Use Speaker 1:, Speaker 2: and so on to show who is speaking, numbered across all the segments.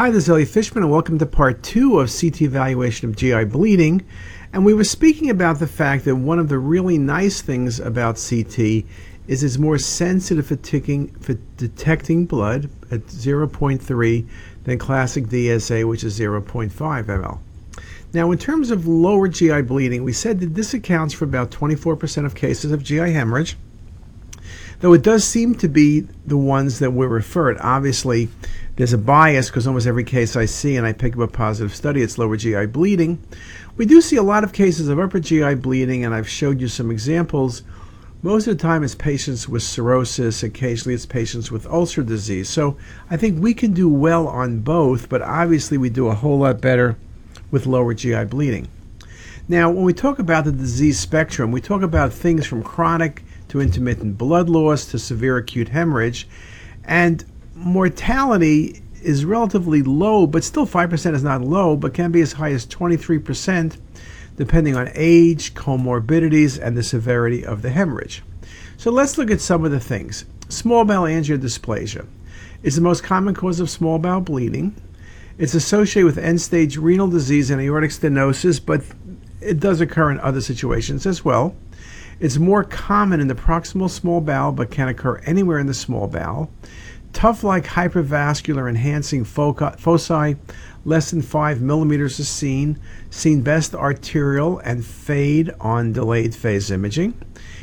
Speaker 1: Hi, this is Elliot Fishman, and welcome to part two of CT evaluation of GI bleeding. And we were speaking about the fact that one of the really nice things about CT is it's more sensitive for, ticking, for detecting blood at 0.3 than classic DSA, which is 0.5 ml. Now, in terms of lower GI bleeding, we said that this accounts for about 24% of cases of GI hemorrhage, though it does seem to be the ones that were referred. Obviously, there's a bias because almost every case I see and I pick up a positive study, it's lower GI bleeding. We do see a lot of cases of upper GI bleeding, and I've showed you some examples. Most of the time, it's patients with cirrhosis. Occasionally, it's patients with ulcer disease. So I think we can do well on both, but obviously, we do a whole lot better with lower GI bleeding. Now, when we talk about the disease spectrum, we talk about things from chronic to intermittent blood loss to severe acute hemorrhage. And mortality is relatively low, but still 5% is not low, but can be as high as 23%, depending on age, comorbidities, and the severity of the hemorrhage. So let's look at some of the things. Small bowel angiodysplasia is the most common cause of small bowel bleeding. It's associated with end stage renal disease and aortic stenosis, but it does occur in other situations as well. It's more common in the proximal small bowel, but can occur anywhere in the small bowel. Tuft like hypervascular enhancing foci, less than 5 millimeters is seen, seen best arterial and fade on delayed phase imaging.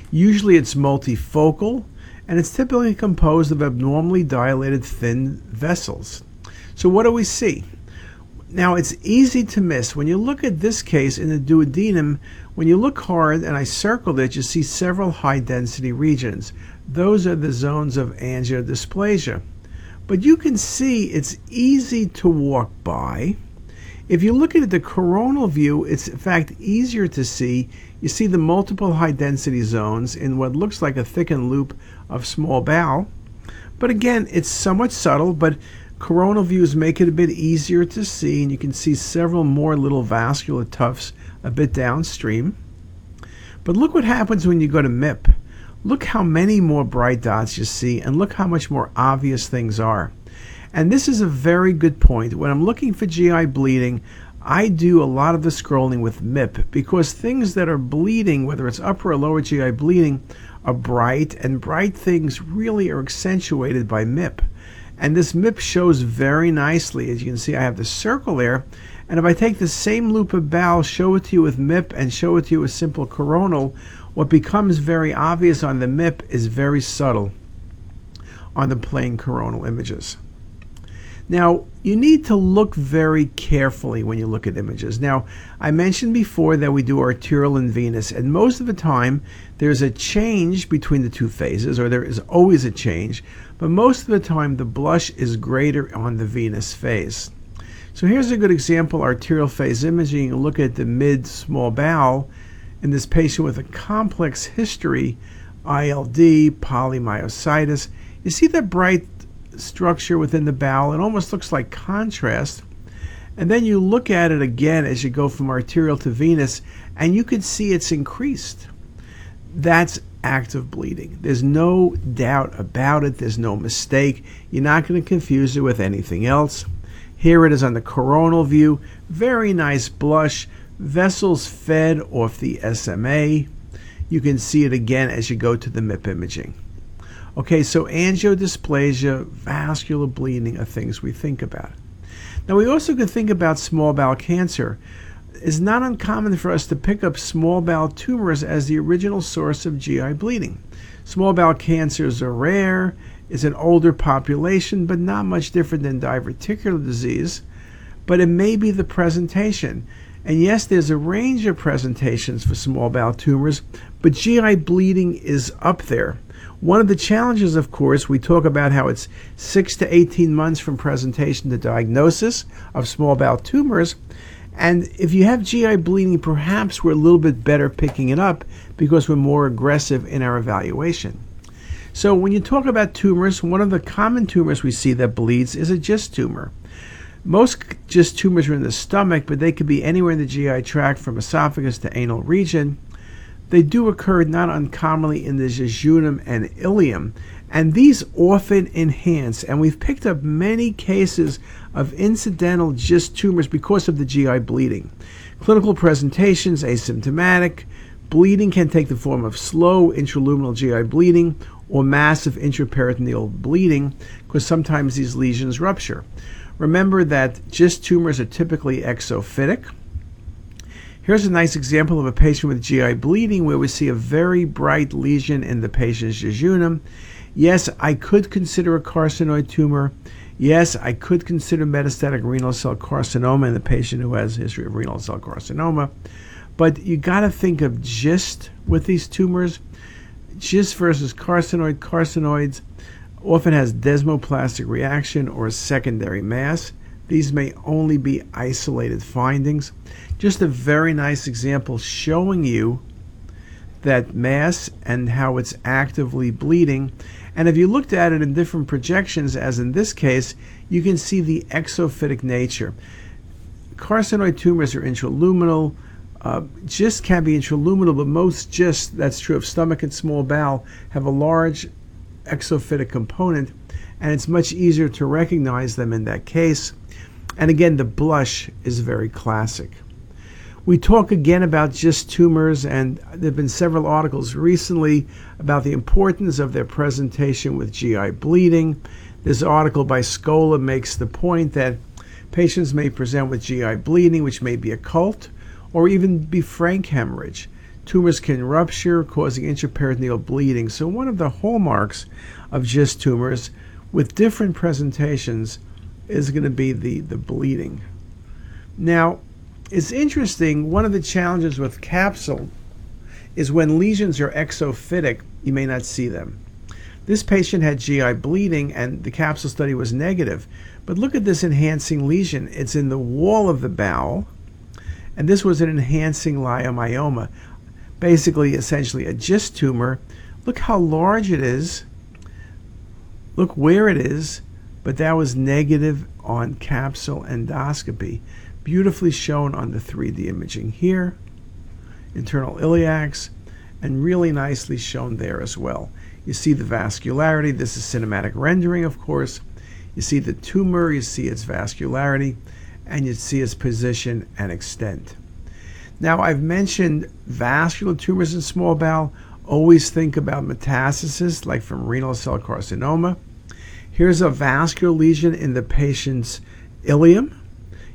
Speaker 1: Usually it's multifocal and it's typically composed of abnormally dilated thin vessels. So, what do we see? Now, it's easy to miss. When you look at this case in the duodenum, when you look hard and I circled it, you see several high density regions. Those are the zones of angiodysplasia. But you can see it's easy to walk by. If you look at the coronal view, it's in fact easier to see. You see the multiple high density zones in what looks like a thickened loop of small bowel. But again, it's somewhat subtle, but coronal views make it a bit easier to see, and you can see several more little vascular tufts a bit downstream. But look what happens when you go to MIP. Look how many more bright dots you see, and look how much more obvious things are. And this is a very good point. When I'm looking for GI bleeding, I do a lot of the scrolling with MIP because things that are bleeding, whether it's upper or lower GI bleeding, are bright, and bright things really are accentuated by MIP. And this MIP shows very nicely. As you can see, I have the circle there. And if I take the same loop of bowel, show it to you with MIP, and show it to you with simple coronal, what becomes very obvious on the MIP is very subtle on the plain coronal images. Now, you need to look very carefully when you look at images. Now, I mentioned before that we do arterial and venous, and most of the time there's a change between the two phases, or there is always a change, but most of the time the blush is greater on the venous phase. So here's a good example arterial phase imaging. Look at the mid small bowel, in this patient with a complex history, ILD, polymyositis. You see that bright structure within the bowel? It almost looks like contrast. And then you look at it again as you go from arterial to venous, and you can see it's increased. That's active bleeding. There's no doubt about it. There's no mistake. You're not going to confuse it with anything else. Here it is on the coronal view. Very nice blush vessels fed off the SMA. You can see it again as you go to the MIP imaging. Okay, so angiodysplasia, vascular bleeding are things we think about. Now, we also could think about small bowel cancer. It's not uncommon for us to pick up small bowel tumors as the original source of GI bleeding. Small bowel cancers are rare, it's an older population, but not much different than diverticular disease. But it may be the presentation. And yes, there's a range of presentations for small bowel tumors, but GI bleeding is up there. One of the challenges, of course, we talk about how it's 6 to 18 months from presentation to diagnosis of small bowel tumors. And if you have GI bleeding, perhaps we're a little bit better picking it up because we're more aggressive in our evaluation. So, when you talk about tumors, one of the common tumors we see that bleeds is a GIST tumor. Most GIST tumors are in the stomach, but they could be anywhere in the GI tract from esophagus to anal region. They do occur not uncommonly in the jejunum and ileum, And these often enhance, and we've picked up many cases of incidental GIST tumors because of the GI bleeding. Clinical presentations asymptomatic. Bleeding can take the form of slow intraluminal GI bleeding or massive intraperitoneal bleeding because sometimes these lesions rupture. Remember that GIST tumors are typically exophytic. Here's a nice example of a patient with GI bleeding where we see a very bright lesion in the patient's jejunum. Yes, I could consider a carcinoid tumor. Yes, I could consider metastatic renal cell carcinoma in the patient who has a history of renal cell carcinoma. But you got to think of GIST with these tumors. GIST versus carcinoid. Carcinoids often has desmoplastic reaction or secondary mass. These may only be isolated findings. Just a very nice example showing you that mass and how it's actively bleeding. And if you looked at it in different projections, as in this case, you can see the exophytic nature. Carcinoid tumors are intraluminal. Uh, GIST can be intraluminal, but most GIST, that's true of stomach and small bowel, have a large exophytic component, and it's much easier to recognize them in that case. And again, the blush is very classic. We talk again about GIST tumors, and there have been several articles recently about the importance of their presentation with GI bleeding. This article by Scola makes the point that patients may present with GI bleeding, which may be occult, or even be frank hemorrhage. Tumors can rupture, causing intraperitoneal bleeding. So, one of the hallmarks of GIST tumors with different presentations is going to be the, the bleeding. Now, it's interesting, one of the challenges with capsule is when lesions are exophytic, you may not see them. This patient had GI bleeding and the capsule study was negative. But look at this enhancing lesion. It's in the wall of the bowel, and this was an enhancing leiomyoma basically essentially a GIST tumor. Look how large it is. Look where it is, but that was negative on capsule endoscopy. Beautifully shown on the 3D imaging here, internal iliacs, and really nicely shown there as well. You see the vascularity. This is cinematic rendering, of course. You see the tumor, you see its vascularity, and you see its position and extent. Now, I've mentioned vascular tumors in small bowel. Always think about metastasis, like from renal cell carcinoma. Here's a vascular lesion in the patient's ileum.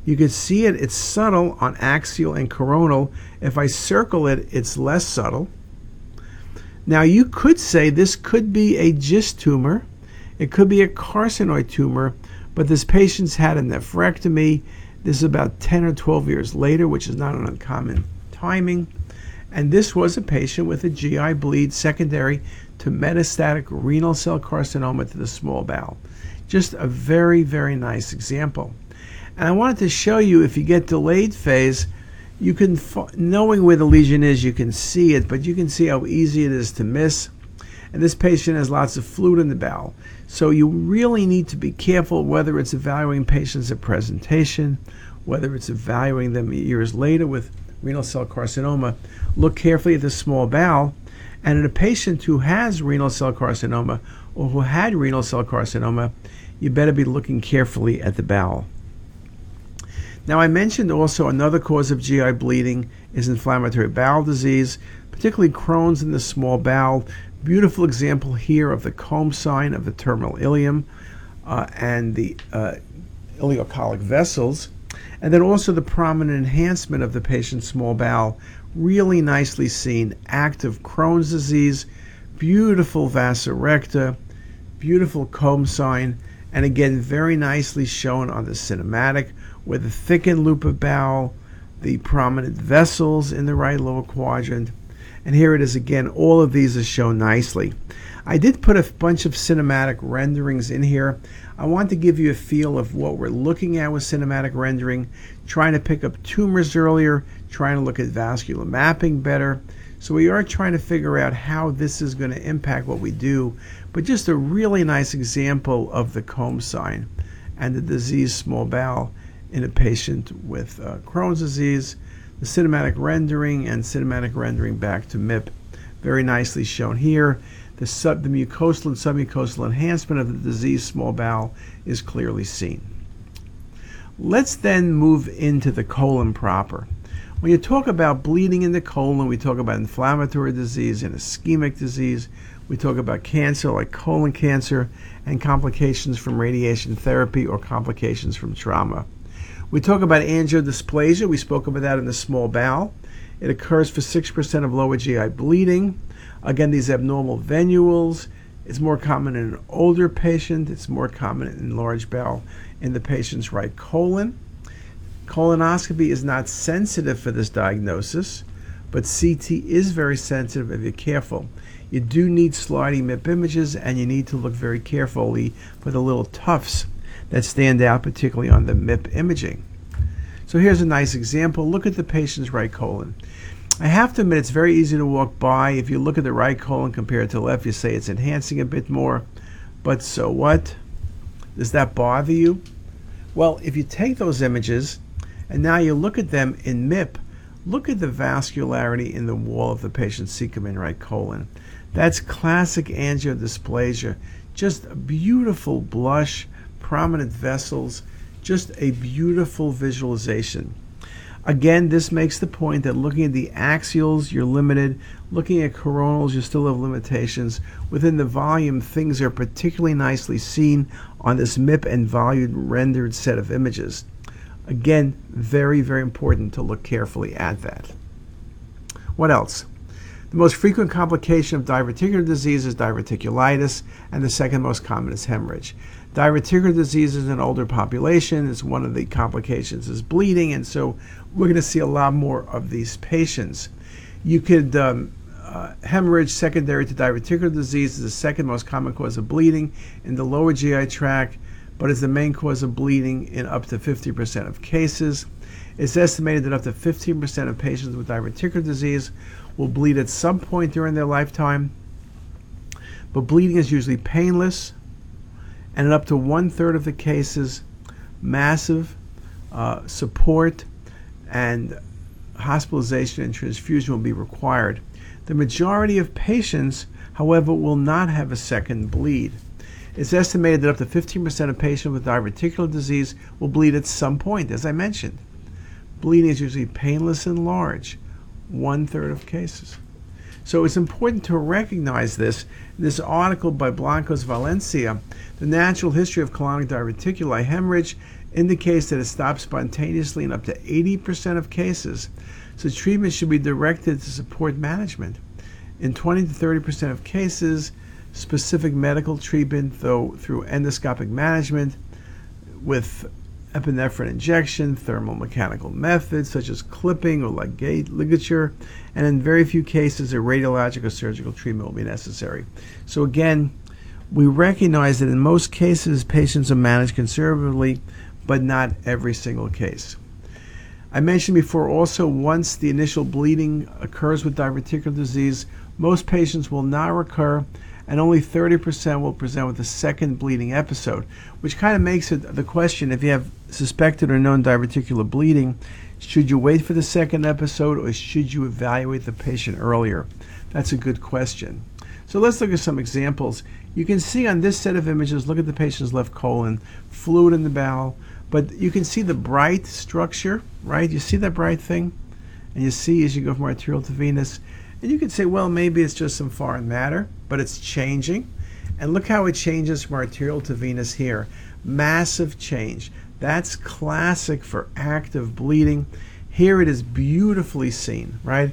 Speaker 1: You can see it, it's subtle on axial and coronal. If I circle it, it's less subtle. Now, you could say this could be a GIST tumor, it could be a carcinoid tumor, but this patient's had a nephrectomy this is about 10 or 12 years later, which is not an uncommon timing. And this was a patient with a GI bleed secondary to metastatic renal cell carcinoma to the small bowel. Just a very, very nice example. And I wanted to show you if you get delayed phase, you can, knowing where the lesion is, you can see it, but you can see how easy it is to miss. And this patient has lots of fluid in the bowel. So you really need to be careful whether it's evaluating patients at presentation, whether it's evaluating them years later with renal cell carcinoma. Look carefully at the small bowel. And in a patient who has renal cell carcinoma or who had renal cell carcinoma, you better be looking carefully at the bowel. Now, I mentioned also another cause of GI bleeding is inflammatory bowel disease, particularly Crohn's in the small bowel. Beautiful example here of the comb sign of the terminal ileum uh, and the uh, ileocolic vessels. And then also the prominent enhancement of the patient's small bowel, really nicely seen. Active Crohn's disease, beautiful vasa recta, beautiful comb sign, and again, very nicely shown on the cinematic with the thickened loop of bowel, the prominent vessels in the right lower quadrant, and here it is again. All of these are shown nicely. I did put a bunch of cinematic renderings in here. I want to give you a feel of what we're looking at with cinematic rendering, trying to pick up tumors earlier, trying to look at vascular mapping better. So we are trying to figure out how this is going to impact what we do, but just a really nice example of the comb sign and the disease small bowel in a patient with uh, Crohn's disease the cinematic rendering and cinematic rendering back to MIP. Very nicely shown here. The, sub, the mucosal and submucosal enhancement of the diseased small bowel is clearly seen. Let's then move into the colon proper. When you talk about bleeding in the colon, we talk about inflammatory disease and ischemic disease. We talk about cancer like colon cancer and complications from radiation therapy or complications from trauma. We talk about angiodysplasia. We spoke about that in the small bowel. It occurs for 6% of lower GI bleeding. Again, these abnormal venules. It's more common in an older patient. It's more common in large bowel in the patient's right colon. Colonoscopy is not sensitive for this diagnosis, but CT is very sensitive if you're careful. You do need sliding MIP images, and you need to look very carefully for the little tufts that stand out, particularly on the MIP imaging. So here's a nice example. Look at the patient's right colon. I have to admit, it's very easy to walk by. If you look at the right colon compared to the left, you say it's enhancing a bit more. But so what? Does that bother you? Well, if you take those images and now you look at them in MIP, look at the vascularity in the wall of the patient's cecum and right colon. That's classic angiodysplasia. Just a beautiful blush, prominent vessels, just a beautiful visualization. Again, this makes the point that looking at the axials, you're limited. Looking at coronals, you still have limitations. Within the volume, things are particularly nicely seen on this MIP and volume rendered set of images. Again, very, very important to look carefully at that. What else? The most frequent complication of diverticular disease is diverticulitis, and the second most common is hemorrhage. Diverticular disease is an older population. It's one of the complications is bleeding, and so we're going to see a lot more of these patients. You could um, uh, hemorrhage secondary to diverticular disease is the second most common cause of bleeding in the lower GI tract but is the main cause of bleeding in up to 50% of cases. It's estimated that up to 15% of patients with diverticular disease will bleed at some point during their lifetime, but bleeding is usually painless, and in up to one third of the cases, massive uh, support and hospitalization and transfusion will be required. The majority of patients, however, will not have a second bleed. It's estimated that up to 15% of patients with diverticular disease will bleed at some point, as I mentioned. Bleeding is usually painless and large, one third of cases. So it's important to recognize this. This article by Blancos Valencia, The Natural History of Colonic Diverticuli Hemorrhage, indicates that it stops spontaneously in up to 80% of cases. So treatment should be directed to support management. In 20 to 30% of cases, specific medical treatment, though through endoscopic management with epinephrine injection, thermal mechanical methods such as clipping or ligate, ligature, and in very few cases, a radiologic or surgical treatment will be necessary. So, again, we recognize that in most cases, patients are managed conservatively, but not every single case. I mentioned before also, once the initial bleeding occurs with diverticular disease, most patients will not recur and only 30% will present with a second bleeding episode, which kind of makes it the question if you have suspected or known diverticular bleeding, should you wait for the second episode or should you evaluate the patient earlier? That's a good question. So let's look at some examples. You can see on this set of images, look at the patient's left colon, fluid in the bowel, but you can see the bright structure, right? You see that bright thing? And you see as you go from arterial to venous, and you could say, well, maybe it's just some foreign matter, but it's changing. And look how it changes from arterial to venous here. Massive change. That's classic for active bleeding. Here it is beautifully seen, right?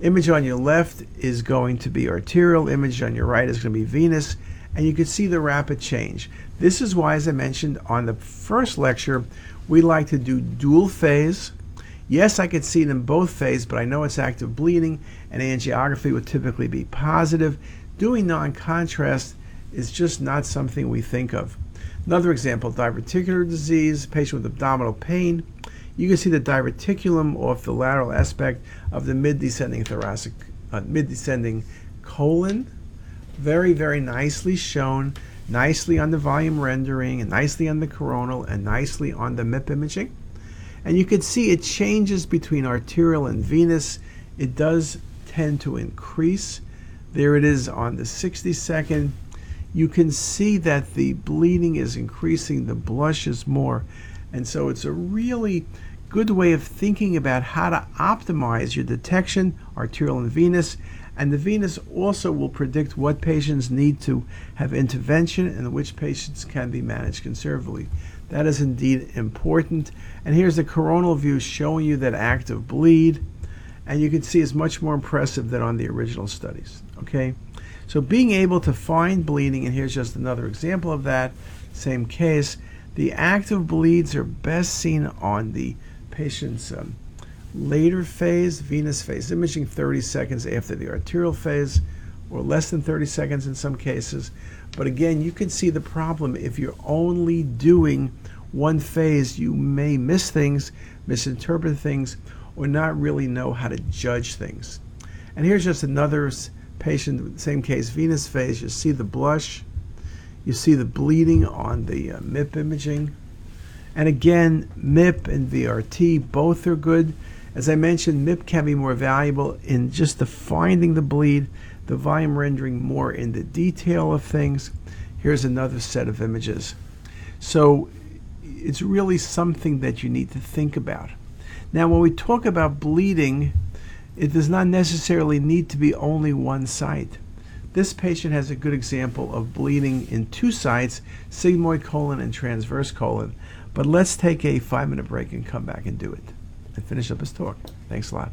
Speaker 1: Image on your left is going to be arterial, image on your right is going to be venous, and you can see the rapid change. This is why, as I mentioned on the first lecture, we like to do dual phase Yes, I could see it in both phases, but I know it's active bleeding, and angiography would typically be positive. Doing non contrast is just not something we think of. Another example diverticular disease, patient with abdominal pain. You can see the diverticulum off the lateral aspect of the mid descending thoracic, uh, mid descending colon. Very, very nicely shown, nicely on the volume rendering, and nicely on the coronal, and nicely on the MIP imaging. And you can see it changes between arterial and venous. It does tend to increase There it is on the 60 second. You can see that the bleeding is increasing, the blush is more. And so it's a really good way of thinking about how to optimize your detection, arterial and venous. And the venous also will predict what patients need to have intervention and which patients can be managed conservatively. That is indeed important. And here's the coronal view showing you that active bleed. And you can see it's much more impressive than on the original studies. Okay? So being able to find bleeding, and here's just another example of that, same case, the active bleeds are best seen on the patient's um, later phase, venous phase imaging, 30 seconds after the arterial phase, or less than 30 seconds in some cases. But again, you can see the problem if you're only doing one phase, you may miss things, misinterpret things, or not really know how to judge things. And here's just another patient, same case, venous phase. You see the blush, you see the bleeding on the uh, MIP imaging. And again, MIP and VRT both are good. As I mentioned, MIP can be more valuable in just the finding the bleed, the volume rendering more in the detail of things. Here's another set of images. So it's really something that you need to think about. Now, when we talk about bleeding, it does not necessarily need to be only one site. This patient has a good example of bleeding in two sites, sigmoid colon and transverse colon. But let's take a five minute break and come back and do it and finish up his talk. Thanks a lot.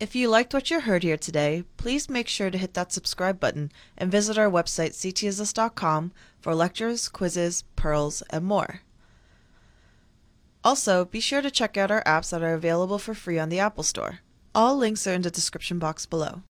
Speaker 2: If you liked what you heard here today, please make sure to hit that subscribe button and visit our website ctassist.com for lectures, quizzes, pearls, and more. Also, be sure to check out our apps that are available for free on the Apple Store. All links are in the description box below.